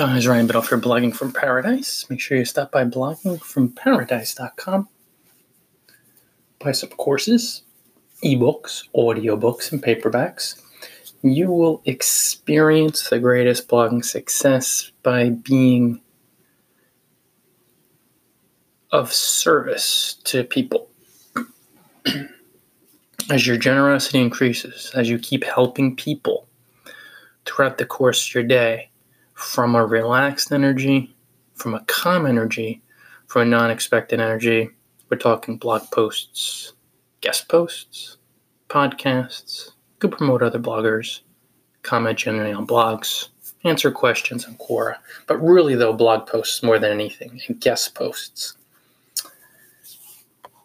Guys, Ryan Biddulph for Blogging from Paradise. Make sure you stop by bloggingfromparadise.com. Buy some courses, ebooks, audiobooks, and paperbacks. You will experience the greatest blogging success by being of service to people. as your generosity increases, as you keep helping people throughout the course of your day, from a relaxed energy, from a calm energy, from a non expected energy. We're talking blog posts, guest posts, podcasts, could promote other bloggers, comment generally on blogs, answer questions on Quora, but really, though, blog posts more than anything, and guest posts.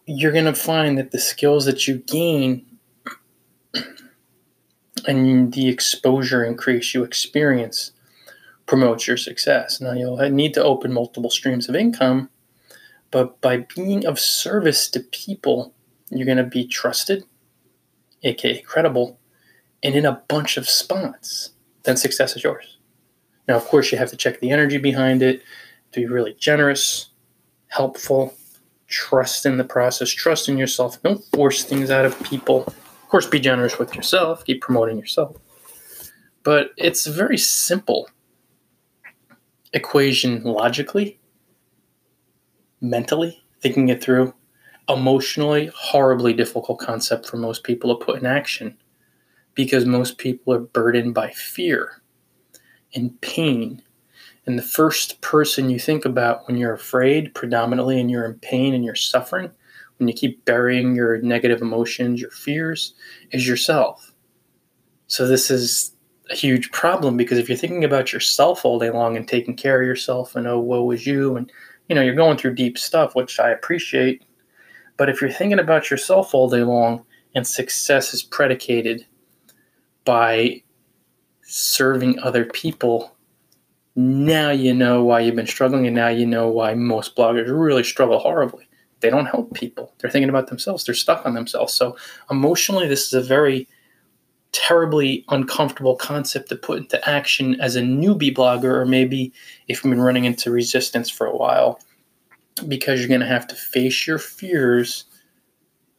You're going to find that the skills that you gain and the exposure increase you experience promotes your success. Now, you'll need to open multiple streams of income, but by being of service to people, you're going to be trusted, aka credible, and in a bunch of spots. Then success is yours. Now, of course, you have to check the energy behind it, to be really generous, helpful, trust in the process, trust in yourself. Don't force things out of people. Of course, be generous with yourself, keep promoting yourself. But it's very simple equation logically, mentally, thinking it through. Emotionally, horribly difficult concept for most people to put in action because most people are burdened by fear and pain. And the first person you think about when you're afraid, predominantly, and you're in pain and you're suffering, when you keep burying your negative emotions, your fears, is yourself. So, this is a huge problem because if you're thinking about yourself all day long and taking care of yourself and oh woe is you and you know you're going through deep stuff which i appreciate but if you're thinking about yourself all day long and success is predicated by serving other people now you know why you've been struggling and now you know why most bloggers really struggle horribly. They don't help people. They're thinking about themselves. They're stuck on themselves. So emotionally this is a very terribly uncomfortable concept to put into action as a newbie blogger, or maybe if you've been running into resistance for a while, because you're going to have to face your fears,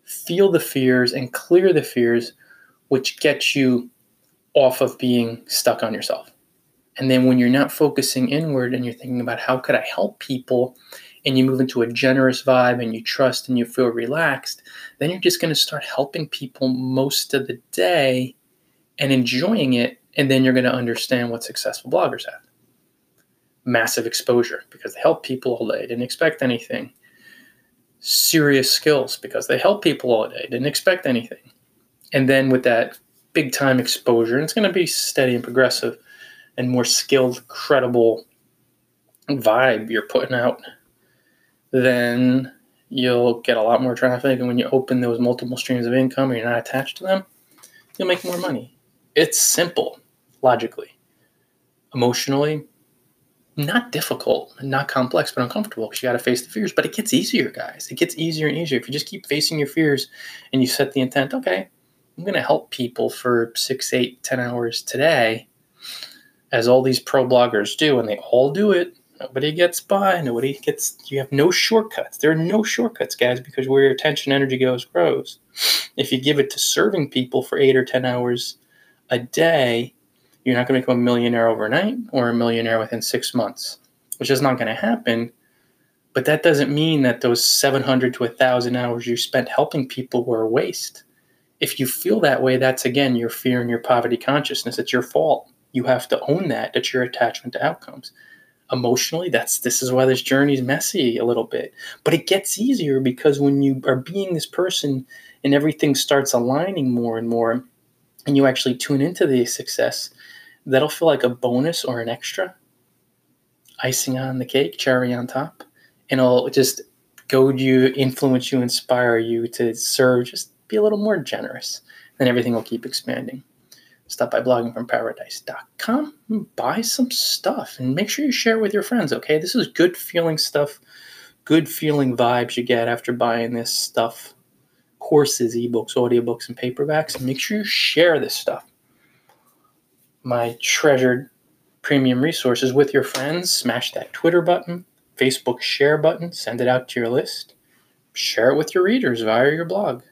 feel the fears, and clear the fears, which gets you off of being stuck on yourself. And then when you're not focusing inward and you're thinking about how could I help people, and you move into a generous vibe and you trust and you feel relaxed, then you're just going to start helping people most of the day and enjoying it, and then you're going to understand what successful bloggers have. Massive exposure because they help people all day, didn't expect anything. Serious skills because they help people all day, didn't expect anything. And then with that big time exposure, and it's going to be steady and progressive and more skilled, credible vibe you're putting out, then you'll get a lot more traffic. And when you open those multiple streams of income and you're not attached to them, you'll make more money. It's simple, logically. Emotionally, not difficult, not complex, but uncomfortable because you got to face the fears. But it gets easier, guys. It gets easier and easier. If you just keep facing your fears and you set the intent, okay, I'm going to help people for six, eight, ten hours today, as all these pro bloggers do, and they all do it. Nobody gets by. Nobody gets. You have no shortcuts. There are no shortcuts, guys, because where your attention energy goes grows. If you give it to serving people for eight or ten hours a day, you're not going to become a millionaire overnight or a millionaire within six months, which is not going to happen. But that doesn't mean that those 700 to 1,000 hours you spent helping people were a waste. If you feel that way, that's again your fear and your poverty consciousness. It's your fault. You have to own that. That's your attachment to outcomes. Emotionally, that's this is why this journey is messy a little bit. But it gets easier because when you are being this person and everything starts aligning more and more, and you actually tune into the success, that'll feel like a bonus or an extra icing on the cake, cherry on top, and it'll just goad you, influence you, inspire you to serve, just be a little more generous. Then everything will keep expanding. Stop by bloggingfromparadise.com, buy some stuff, and make sure you share it with your friends, okay? This is good feeling stuff, good feeling vibes you get after buying this stuff courses, ebooks, audiobooks, and paperbacks. And make sure you share this stuff. My treasured premium resources with your friends, smash that Twitter button, Facebook share button, send it out to your list, share it with your readers via your blog.